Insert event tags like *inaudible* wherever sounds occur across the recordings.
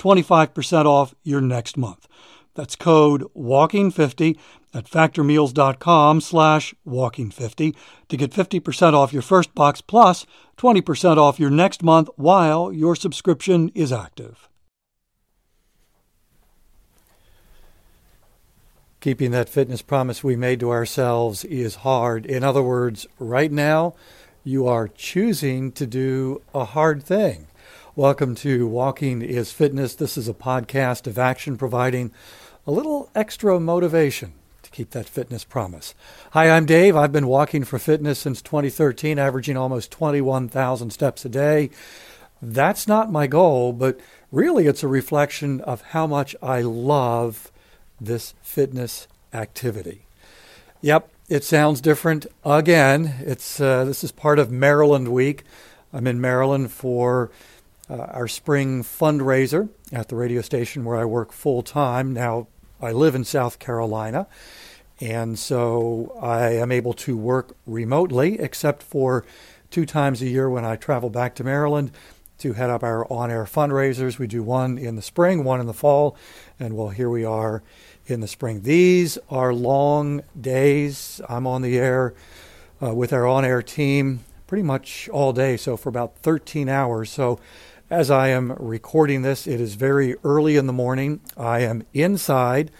25% off your next month. That's code walking50 at factormeals.com slash walking50 to get 50% off your first box plus 20% off your next month while your subscription is active. Keeping that fitness promise we made to ourselves is hard. In other words, right now, you are choosing to do a hard thing. Welcome to Walking is Fitness. This is a podcast of action providing a little extra motivation to keep that fitness promise. Hi, I'm Dave. I've been walking for fitness since 2013, averaging almost 21,000 steps a day. That's not my goal, but really it's a reflection of how much I love this fitness activity. Yep, it sounds different again. It's uh, this is part of Maryland Week. I'm in Maryland for uh, our spring fundraiser at the radio station where I work full time. Now I live in South Carolina, and so I am able to work remotely, except for two times a year when I travel back to Maryland to head up our on air fundraisers. We do one in the spring, one in the fall, and well, here we are in the spring. These are long days. I'm on the air uh, with our on air team pretty much all day, so for about 13 hours. So as I am recording this, it is very early in the morning. I am inside,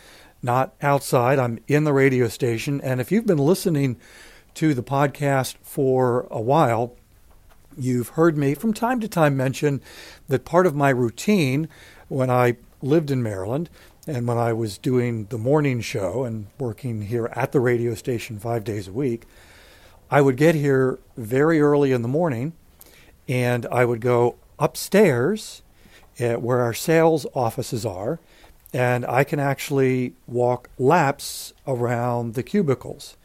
not outside. I'm in the radio station. And if you've been listening to the podcast for a while, you've heard me from time to time mention that part of my routine when I lived in Maryland and when I was doing the morning show and working here at the radio station five days a week, I would get here very early in the morning and I would go upstairs eh, where our sales offices are, and I can actually walk laps around the cubicles.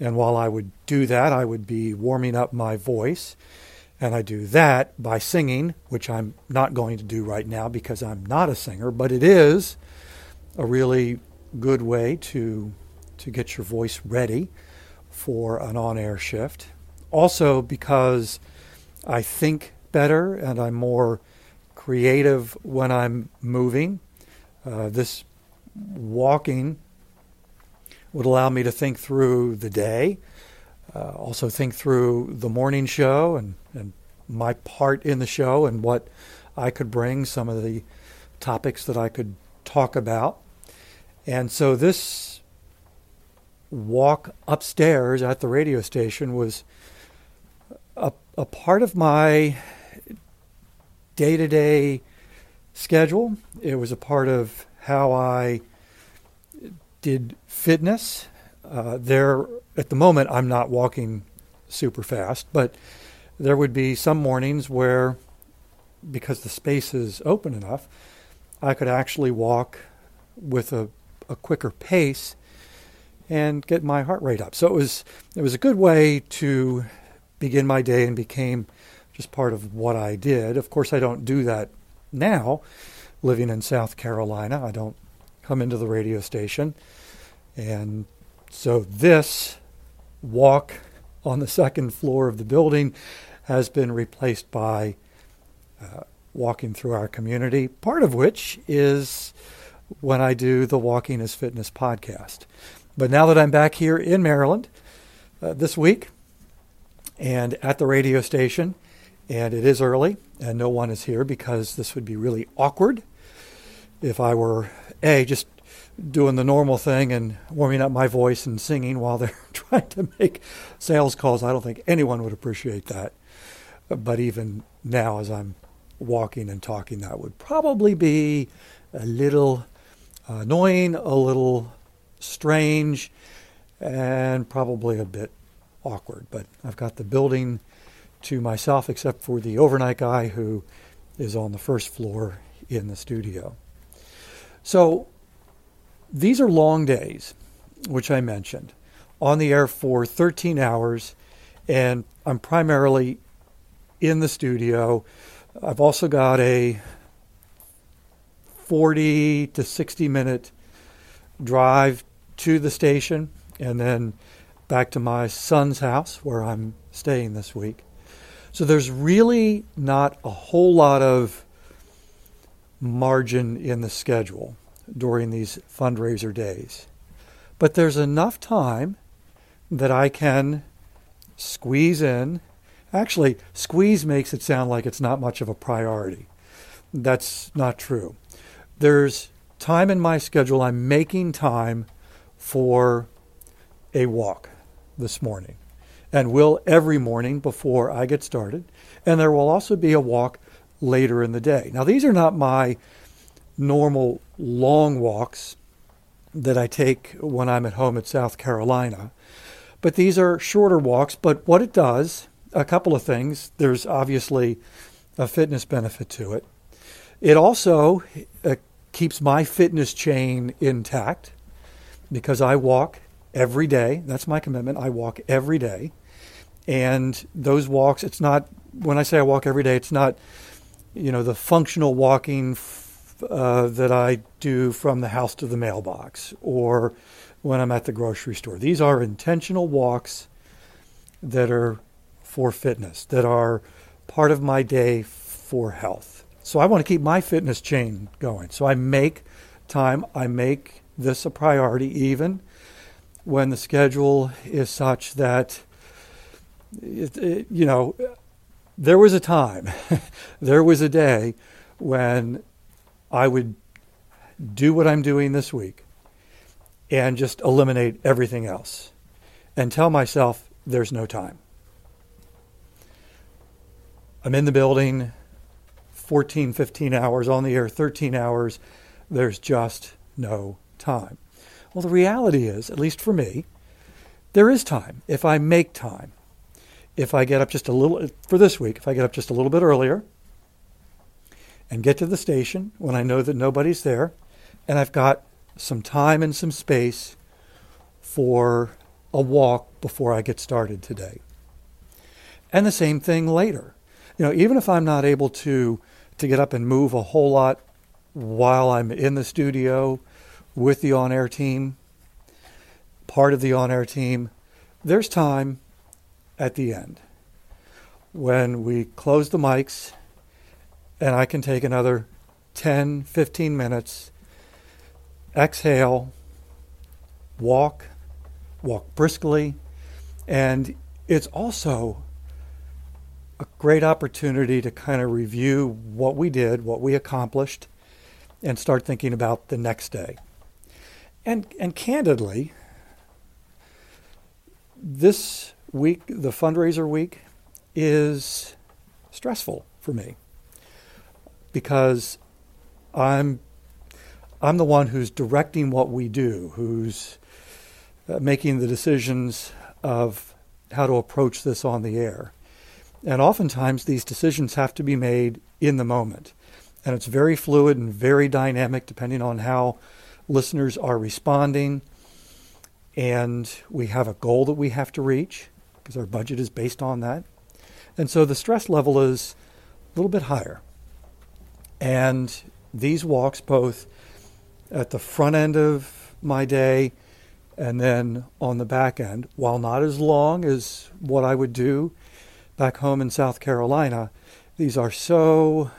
And while I would do that, I would be warming up my voice. And I do that by singing, which I'm not going to do right now because I'm not a singer, but it is a really good way to to get your voice ready for an on-air shift. Also because I think better and I'm more creative when I'm moving. Uh, this walking would allow me to think through the day, uh, also think through the morning show and, and my part in the show and what I could bring, some of the topics that I could talk about. And so this walk upstairs at the radio station was a, a part of my day to day schedule. It was a part of how I did fitness. Uh, there, at the moment, I'm not walking super fast, but there would be some mornings where, because the space is open enough, I could actually walk with a a quicker pace and get my heart rate up. So it was it was a good way to begin my day and became just part of what I did. Of course, I don't do that now living in South Carolina. I don't come into the radio station. And so this walk on the second floor of the building has been replaced by uh, walking through our community, part of which is when I do the Walking is Fitness podcast. But now that I'm back here in Maryland uh, this week and at the radio station, and it is early and no one is here because this would be really awkward if I were A, just doing the normal thing and warming up my voice and singing while they're *laughs* trying to make sales calls. I don't think anyone would appreciate that. But even now, as I'm walking and talking, that would probably be a little annoying, a little strange, and probably a bit awkward. But I've got the building to myself, except for the overnight guy who is on the first floor in the studio. So these are long days, which I mentioned, on the air for 13 hours, and I'm primarily in the studio. I've also got a 40 to 60 minute drive to the station and then back to my son's house where I'm staying this week. So there's really not a whole lot of margin in the schedule during these fundraiser days. But there's enough time that I can squeeze in. Actually, squeeze makes it sound like it's not much of a priority. That's not true. There's time in my schedule. I'm making time for a walk this morning and will every morning before I get started. And there will also be a walk later in the day. Now, these are not my normal long walks that I take when I'm at home at South Carolina, but these are shorter walks. But what it does, a couple of things. There's obviously a fitness benefit to it. It also uh, keeps my fitness chain intact because I walk every day. That's my commitment. I walk every day. And those walks, it's not, when I say I walk every day, it's not, you know, the functional walking uh, that I do from the house to the mailbox or when I'm at the grocery store. These are intentional walks that are for fitness, that are part of my day for health. So I want to keep my fitness chain going. So I make time, I make this a priority even when the schedule is such that it, it, you know there was a time *laughs* there was a day when I would do what I'm doing this week and just eliminate everything else and tell myself there's no time. I'm in the building 14, 15 hours, on the air 13 hours. There's just no time. Well, the reality is, at least for me, there is time if I make time. If I get up just a little, for this week, if I get up just a little bit earlier, and get to the station when I know that nobody's there and I've got some time and some space for a walk before I get started today. And the same thing later. You know, even if I'm not able to to get up and move a whole lot while I'm in the studio with the on-air team, part of the on-air team, there's time at the end when we close the mics and I can take another 10, 15 minutes, exhale, walk, walk briskly, and it's also a great opportunity to kind of review what we did, what we accomplished, and start thinking about the next day. And and candidly, this week, the fundraiser week, is stressful for me because I'm I'm the one who's directing what we do, who's uh, making the decisions of how to approach this on the air. And oftentimes these decisions have to be made in the moment. And it's very fluid and very dynamic depending on how listeners are responding. And we have a goal that we have to reach because our budget is based on that. And so the stress level is a little bit higher. And these walks, both at the front end of my day and then on the back end, while not as long as what I would do back home in South Carolina, these are so,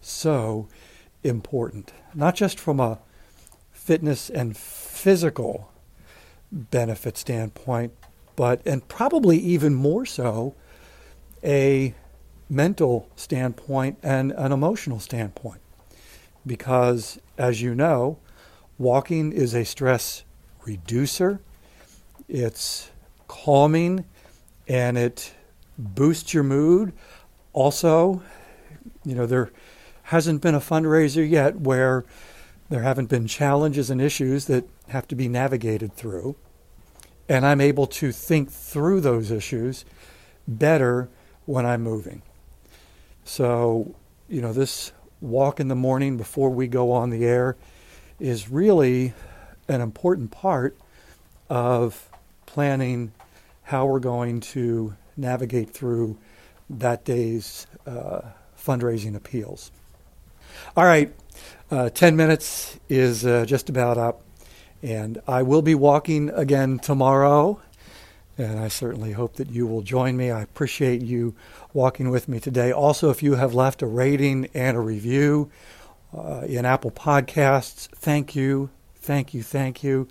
so important. Not just from a fitness and physical benefit standpoint, but, and probably even more so, a mental standpoint and an emotional standpoint. Because, as you know, walking is a stress reducer, it's calming, and it boosts your mood. Also, you know, there hasn't been a fundraiser yet where there haven't been challenges and issues that have to be navigated through. And I'm able to think through those issues better when I'm moving. So, you know, this walk in the morning before we go on the air is really an important part of planning how we're going to navigate through that day's uh, fundraising appeals. All right, uh, 10 minutes is uh, just about up, and I will be walking again tomorrow. And I certainly hope that you will join me. I appreciate you walking with me today. Also, if you have left a rating and a review uh, in Apple Podcasts, thank you, thank you, thank you.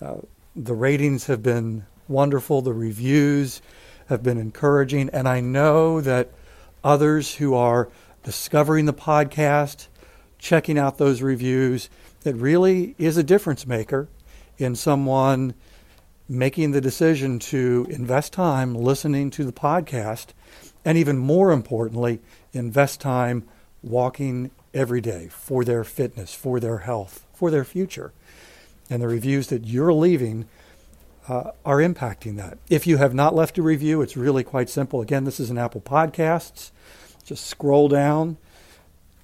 Uh, the ratings have been wonderful, the reviews have been encouraging, and I know that others who are discovering the podcast, checking out those reviews, that really is a difference maker in someone making the decision to invest time listening to the podcast, and even more importantly, invest time walking every day for their fitness, for their health, for their future. And the reviews that you're leaving uh, are impacting that. If you have not left a review, it's really quite simple. Again, this is an Apple Podcasts. Just scroll down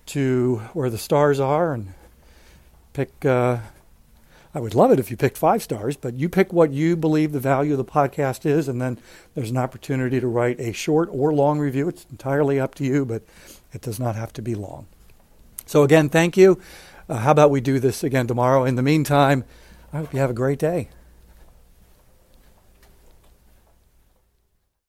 to where the stars are and pick uh, I would love it if you picked five stars, but you pick what you believe the value of the podcast is, and then there's an opportunity to write a short or long review. It's entirely up to you, but it does not have to be long. So, again, thank you. Uh, how about we do this again tomorrow? In the meantime, I hope you have a great day.